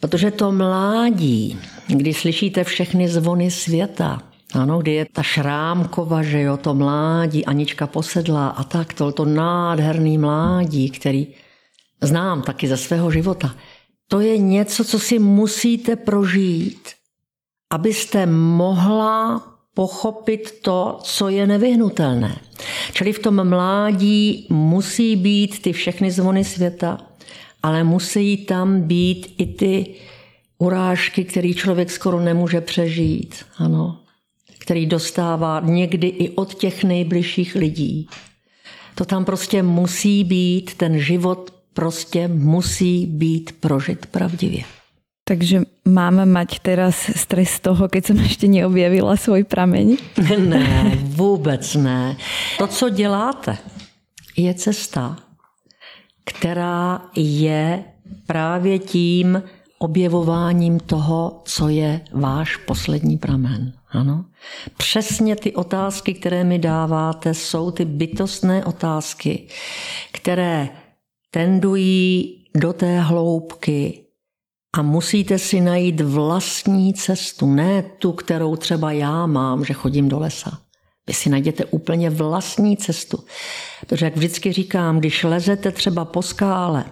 protože to mládí, kdy slyšíte všechny zvony světa, ano, kdy je ta šrámkova, že jo, to mládí, Anička posedla a tak, to, to nádherný mládí, který znám taky ze svého života. To je něco, co si musíte prožít, abyste mohla pochopit to, co je nevyhnutelné. Čili v tom mládí musí být ty všechny zvony světa, ale musí tam být i ty urážky, které člověk skoro nemůže přežít. Ano který dostává někdy i od těch nejbližších lidí. To tam prostě musí být, ten život prostě musí být prožit pravdivě. Takže máme mať teraz stres z toho, keď jsem ještě neobjevila svůj prameň? Ne, vůbec ne. To, co děláte, je cesta, která je právě tím objevováním toho, co je váš poslední pramen. Ano. Přesně ty otázky, které mi dáváte, jsou ty bytostné otázky, které tendují do té hloubky a musíte si najít vlastní cestu, ne tu, kterou třeba já mám, že chodím do lesa. Vy si najděte úplně vlastní cestu. Protože jak vždycky říkám, když lezete třeba po skále,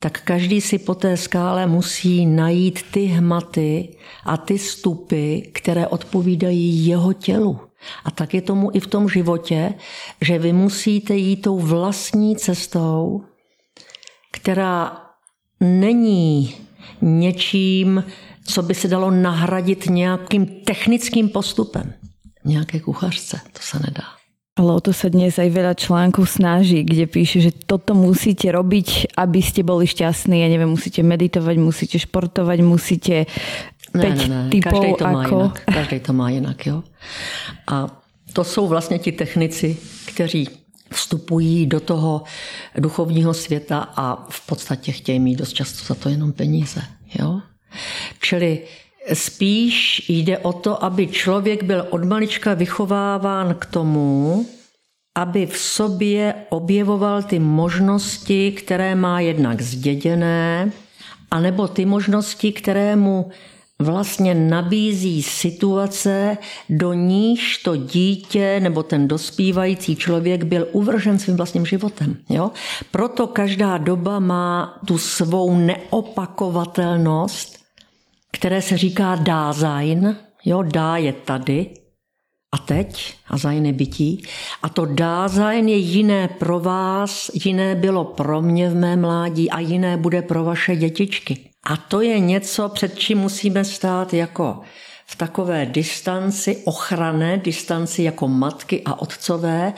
tak každý si po té skále musí najít ty hmaty a ty stupy, které odpovídají jeho tělu. A tak je tomu i v tom životě, že vy musíte jít tou vlastní cestou, která není něčím, co by se dalo nahradit nějakým technickým postupem. Nějaké kuchařce, to se nedá. To sa dnes aj veľa článkov snaží, kde píše, že toto musíte robiť, aby ste boli šťastní. Ja neviem, musíte meditovať, musíte športovať, musíte ne, ne, ne. typov Každý to ako... Má jinak. Každý to má jinak, jo. A to jsou vlastně ti technici, kteří vstupují do toho duchovního světa a v podstatě chtějí mít dost často za to jenom peníze. Jo? Čili spíš jde o to, aby člověk byl od malička vychováván k tomu, aby v sobě objevoval ty možnosti, které má jednak zděděné, anebo ty možnosti, které mu vlastně nabízí situace, do níž to dítě nebo ten dospívající člověk byl uvržen svým vlastním životem. Jo? Proto každá doba má tu svou neopakovatelnost, které se říká Dasein. Jo, dá je tady a teď, a zajne bytí. A to Dasein je jiné pro vás, jiné bylo pro mě v mé mládí a jiné bude pro vaše dětičky. A to je něco, před čím musíme stát jako v takové distanci, ochranné distanci jako matky a otcové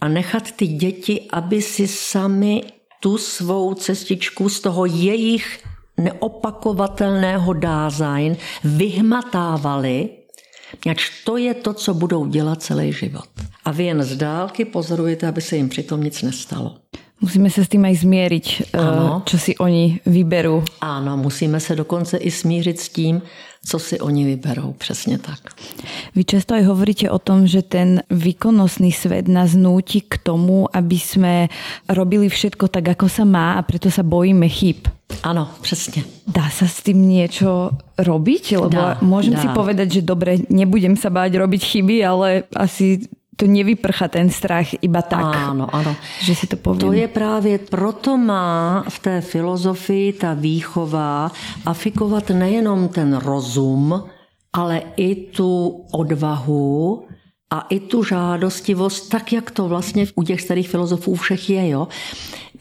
a nechat ty děti, aby si sami tu svou cestičku z toho jejich neopakovatelného dázajn vyhmatávali, ač to je to, co budou dělat celý život. A vy jen z dálky pozorujete, aby se jim přitom nic nestalo. Musíme se s tím aj zmieriť, ano. čo si oni vyberou. Ano, musíme se dokonce i smířit s tím, co si oni vyberou. Přesně tak. Vy často aj hovoríte o tom, že ten výkonnostný svet nás núti k tomu, aby jsme robili všetko tak, ako sa má a preto sa bojíme chyb. Ano, přesně. Dá se s tím něco robiť? Lebo dá, môžem dá. si povedať, že dobre, nebudem sa báť robiť chyby, ale asi to nevyprcha ten strach iba tak. Ano, ano. Že si to povím. To je právě, proto má v té filozofii ta výchova afikovat nejenom ten rozum, ale i tu odvahu a i tu žádostivost, tak jak to vlastně u těch starých filozofů všech je. Jo?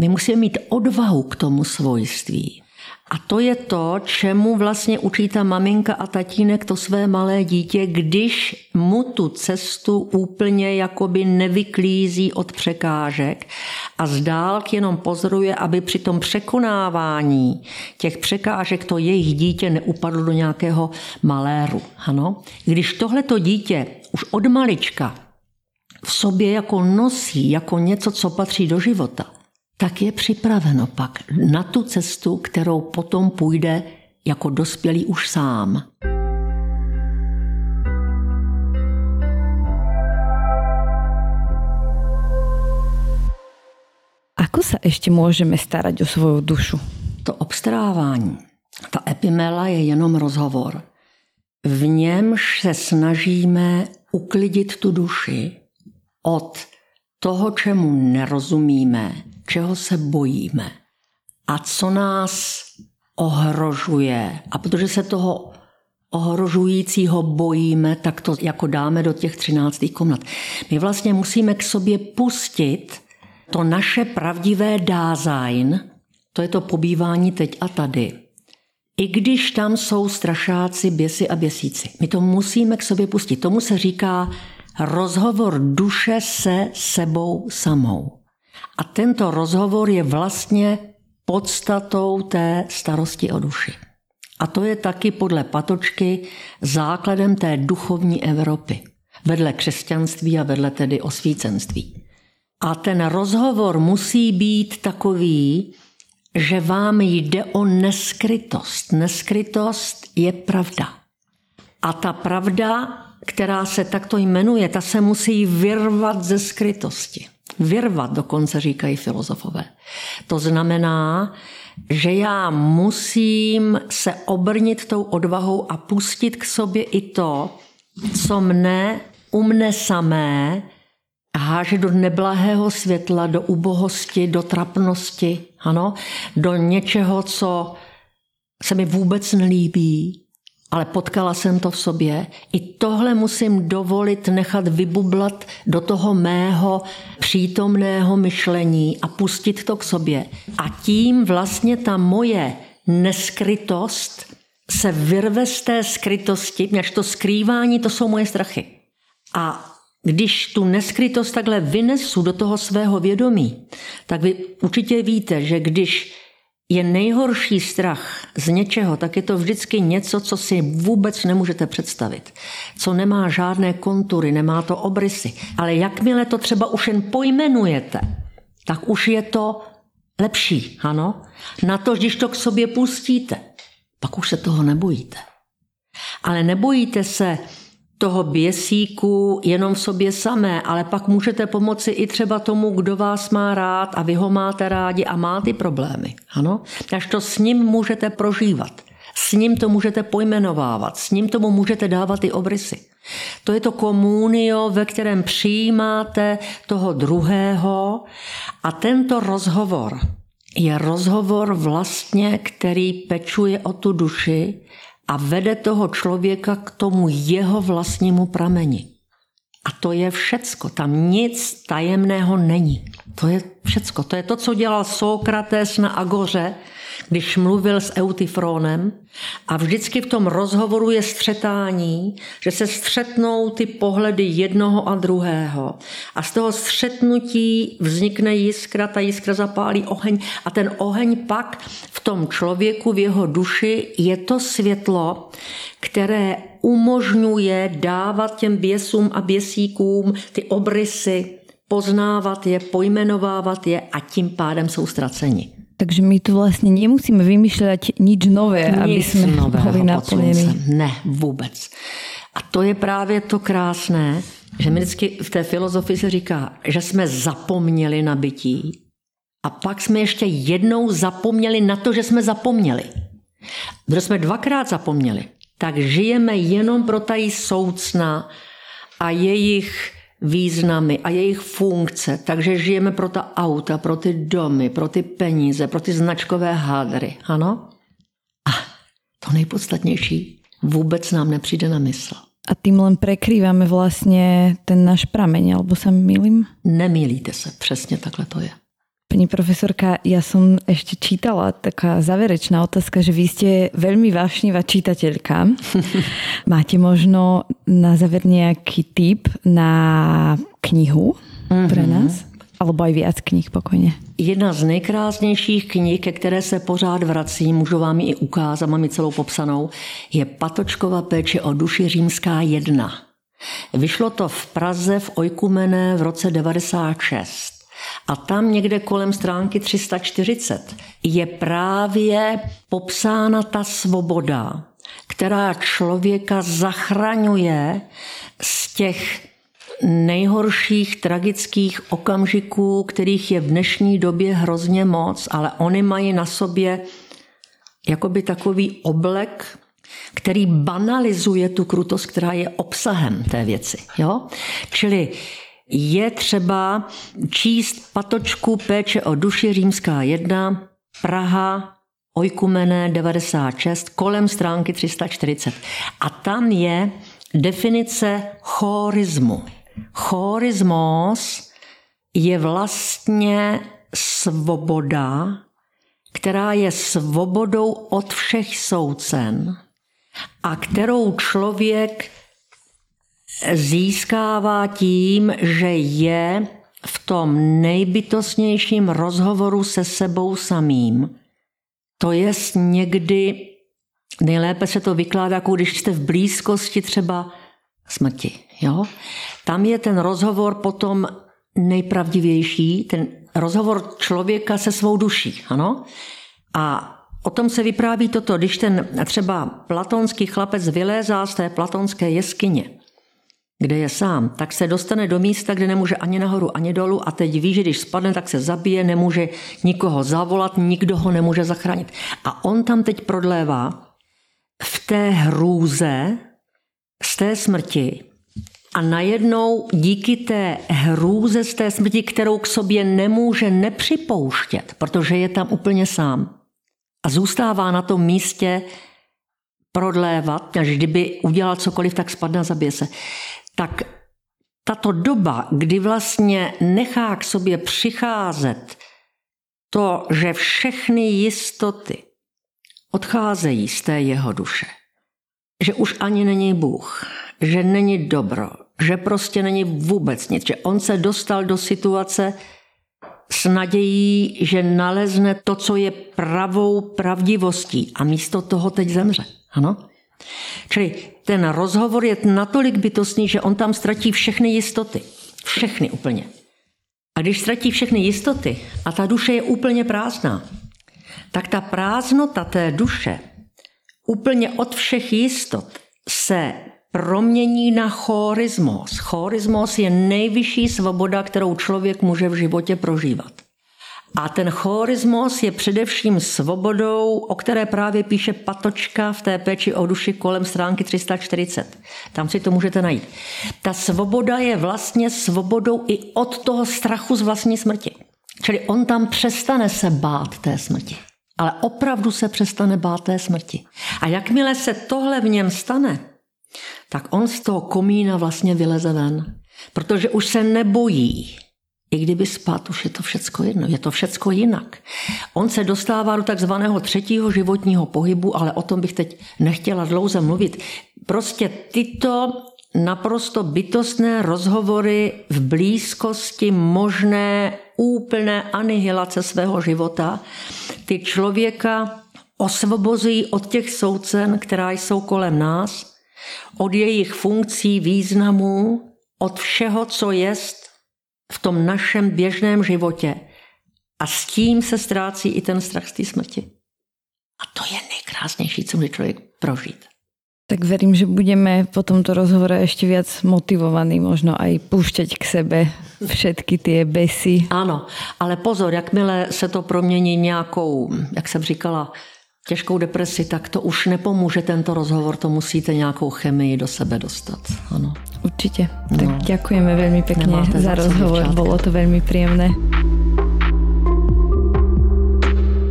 My musíme mít odvahu k tomu svojství. A to je to, čemu vlastně učí ta maminka a tatínek to své malé dítě, když mu tu cestu úplně jakoby nevyklízí od překážek a zdálk jenom pozoruje, aby při tom překonávání těch překážek to jejich dítě neupadlo do nějakého maléru. Ano? Když tohleto dítě už od malička v sobě jako nosí, jako něco, co patří do života – tak je připraveno pak na tu cestu, kterou potom půjde jako dospělý už sám. Ako se ještě můžeme starat o svou dušu? To obstarávání, ta epimela je jenom rozhovor. V němž se snažíme uklidit tu duši od toho, čemu nerozumíme, čeho se bojíme a co nás ohrožuje. A protože se toho ohrožujícího bojíme, tak to jako dáme do těch třináctých komnat. My vlastně musíme k sobě pustit to naše pravdivé dázajn, to je to pobývání teď a tady. I když tam jsou strašáci, běsy a běsíci. My to musíme k sobě pustit. Tomu se říká rozhovor duše se sebou samou. A tento rozhovor je vlastně podstatou té starosti o duši. A to je taky podle Patočky základem té duchovní Evropy. Vedle křesťanství a vedle tedy osvícenství. A ten rozhovor musí být takový, že vám jde o neskrytost. Neskrytost je pravda. A ta pravda, která se takto jmenuje, ta se musí vyrvat ze skrytosti vyrvat, dokonce říkají filozofové. To znamená, že já musím se obrnit tou odvahou a pustit k sobě i to, co mne u mne samé háže do neblahého světla, do ubohosti, do trapnosti, ano, do něčeho, co se mi vůbec nelíbí, ale potkala jsem to v sobě. I tohle musím dovolit nechat vybublat do toho mého přítomného myšlení a pustit to k sobě. A tím vlastně ta moje neskrytost se vyrve z té skrytosti, než to skrývání, to jsou moje strachy. A když tu neskrytost takhle vynesu do toho svého vědomí, tak vy určitě víte, že když je nejhorší strach z něčeho, tak je to vždycky něco, co si vůbec nemůžete představit. Co nemá žádné kontury, nemá to obrysy. Ale jakmile to třeba už jen pojmenujete, tak už je to lepší, ano? Na to, když to k sobě pustíte, pak už se toho nebojíte. Ale nebojíte se toho běsíku jenom v sobě samé, ale pak můžete pomoci i třeba tomu, kdo vás má rád a vy ho máte rádi a má ty problémy. Ano? Až to s ním můžete prožívat. S ním to můžete pojmenovávat, s ním tomu můžete dávat i obrysy. To je to komunio, ve kterém přijímáte toho druhého a tento rozhovor je rozhovor vlastně, který pečuje o tu duši a vede toho člověka k tomu jeho vlastnímu prameni. A to je všecko. Tam nic tajemného není. To je všecko. To je to, co dělal Sokrates na Agoře, když mluvil s Eutyfronem a vždycky v tom rozhovoru je střetání, že se střetnou ty pohledy jednoho a druhého a z toho střetnutí vznikne jiskra, ta jiskra zapálí oheň a ten oheň pak v tom člověku, v jeho duši je to světlo, které umožňuje dávat těm běsům a běsíkům ty obrysy, poznávat je, pojmenovávat je a tím pádem jsou ztraceni. Takže my tu vlastně nemusíme vymýšlet nic nové, nic aby jsme [LAUGHS] byli naplněni. Ne, vůbec. A to je právě to krásné, že mi vždycky v té filozofii se říká, že jsme zapomněli na bytí a pak jsme ještě jednou zapomněli na to, že jsme zapomněli. Když jsme dvakrát zapomněli, tak žijeme jenom pro tají soucna a jejich významy a jejich funkce, takže žijeme pro ta auta, pro ty domy, pro ty peníze, pro ty značkové hádry, ano? A to nejpodstatnější vůbec nám nepřijde na mysl. A tím len prekrýváme vlastně ten náš prameň, alebo se milím? Nemýlíte se, přesně takhle to je. Pani profesorka, ja som ešte čítala taká záverečná otázka, že vy ste veľmi vášnivá čitateľka. [LAUGHS] Máte možno na záver nejaký tip na knihu pre mhm. nás? Alebo aj viac knih pokojně. Jedna z nejkrásnějších knih, ke které se pořád vrací, můžu vám ji i ukázat, mám ji celou popsanou, je Patočkova péče o duši římská jedna. Vyšlo to v Praze v Ojkumene v roce 96. A tam někde kolem stránky 340 je právě popsána ta svoboda, která člověka zachraňuje z těch nejhorších tragických okamžiků, kterých je v dnešní době hrozně moc, ale oni mají na sobě jakoby takový oblek, který banalizuje tu krutost, která je obsahem té věci. Jo? Čili je třeba číst patočku péče o duši římská 1, Praha, Ojkumené 96, kolem stránky 340. A tam je definice chorismu. Chorismos je vlastně svoboda, která je svobodou od všech soucen a kterou člověk získává tím, že je v tom nejbytostnějším rozhovoru se sebou samým. To je někdy, nejlépe se to vykládá, jako když jste v blízkosti třeba smrti. Jo? Tam je ten rozhovor potom nejpravdivější, ten rozhovor člověka se svou duší. Ano? A o tom se vypráví toto, když ten třeba platonský chlapec vylézá z té platonské jeskyně kde je sám, tak se dostane do místa, kde nemůže ani nahoru, ani dolů a teď ví, že když spadne, tak se zabije, nemůže nikoho zavolat, nikdo ho nemůže zachránit. A on tam teď prodlévá v té hrůze z té smrti a najednou díky té hrůze z té smrti, kterou k sobě nemůže nepřipouštět, protože je tam úplně sám a zůstává na tom místě prodlévat, až kdyby udělal cokoliv, tak spadne a zabije se. Tak tato doba, kdy vlastně nechá k sobě přicházet to, že všechny jistoty odcházejí z té jeho duše, že už ani není Bůh, že není dobro, že prostě není vůbec nic, že on se dostal do situace s nadějí, že nalezne to, co je pravou pravdivostí a místo toho teď zemře. Ano? Čili ten rozhovor je natolik bytostný, že on tam ztratí všechny jistoty. Všechny úplně. A když ztratí všechny jistoty a ta duše je úplně prázdná, tak ta prázdnota té duše úplně od všech jistot se promění na chorismos. Chorismos je nejvyšší svoboda, kterou člověk může v životě prožívat. A ten chorismos je především svobodou, o které právě píše Patočka v té péči o duši kolem stránky 340. Tam si to můžete najít. Ta svoboda je vlastně svobodou i od toho strachu z vlastní smrti. Čili on tam přestane se bát té smrti. Ale opravdu se přestane bát té smrti. A jakmile se tohle v něm stane, tak on z toho komína vlastně vyleze ven. Protože už se nebojí. I kdyby spát, už je to všecko jedno, je to všecko jinak. On se dostává do takzvaného třetího životního pohybu, ale o tom bych teď nechtěla dlouze mluvit. Prostě tyto naprosto bytostné rozhovory v blízkosti možné úplné anihilace svého života, ty člověka osvobozují od těch soucen, která jsou kolem nás, od jejich funkcí, významů, od všeho, co jest v tom našem běžném životě. A s tím se ztrácí i ten strach z té smrti. A to je nejkrásnější, co může člověk prožít. Tak verím, že budeme po tomto rozhovore ešte viac motivovaní možno aj púšťať k sebe všetky tie besy. Ano, ale pozor, jakmile se to promění nějakou, jak jsem říkala, těžkou depresi, tak to už nepomůže tento rozhovor, to musíte nějakou chemii do sebe dostat. Ano. Určitě. No. Tak ďakujeme veľmi pekne za rozhovor, bolo to veľmi príjemné.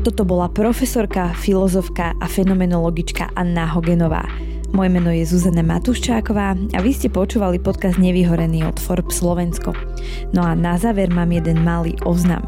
Toto bola profesorka, filozofka a fenomenologička Anna Hogenová. Moje meno je Zuzana Matuščáková a vy ste počúvali podcast Nevyhorený od Forbes Slovensko. No a na záver mám jeden malý oznam.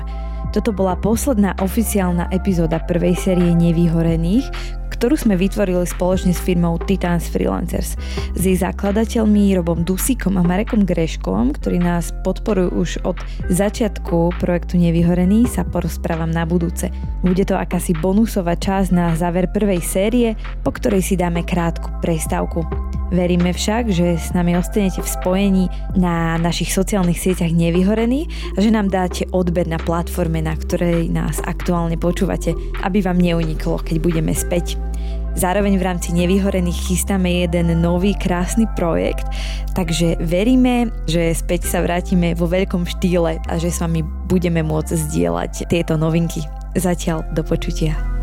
Toto bola posledná oficiálna epizóda prvej série Nevyhorených, ktorú sme vytvorili spoločne s firmou Titans Freelancers. S jej zakladateľmi Robom Dusíkom a Marekom Greškom, ktorí nás podporujú už od začiatku projektu Nevyhorený, sa porozprávam na budúce. Bude to akási bonusová časť na záver prvej série, po ktorej si dáme krátku prestávku. Veríme však, že s nami ostanete v spojení na našich sociálnych sieťach nevyhorení a že nám dáte odber na platforme, na ktorej nás aktuálne počúvate, aby vám neuniklo, keď budeme späť. Zároveň v rámci Nevyhorených chystáme jeden nový krásny projekt, takže veríme, že späť sa vrátime vo veľkom štýle a že s vami budeme môcť zdieľať tieto novinky. Zatiaľ do počutia.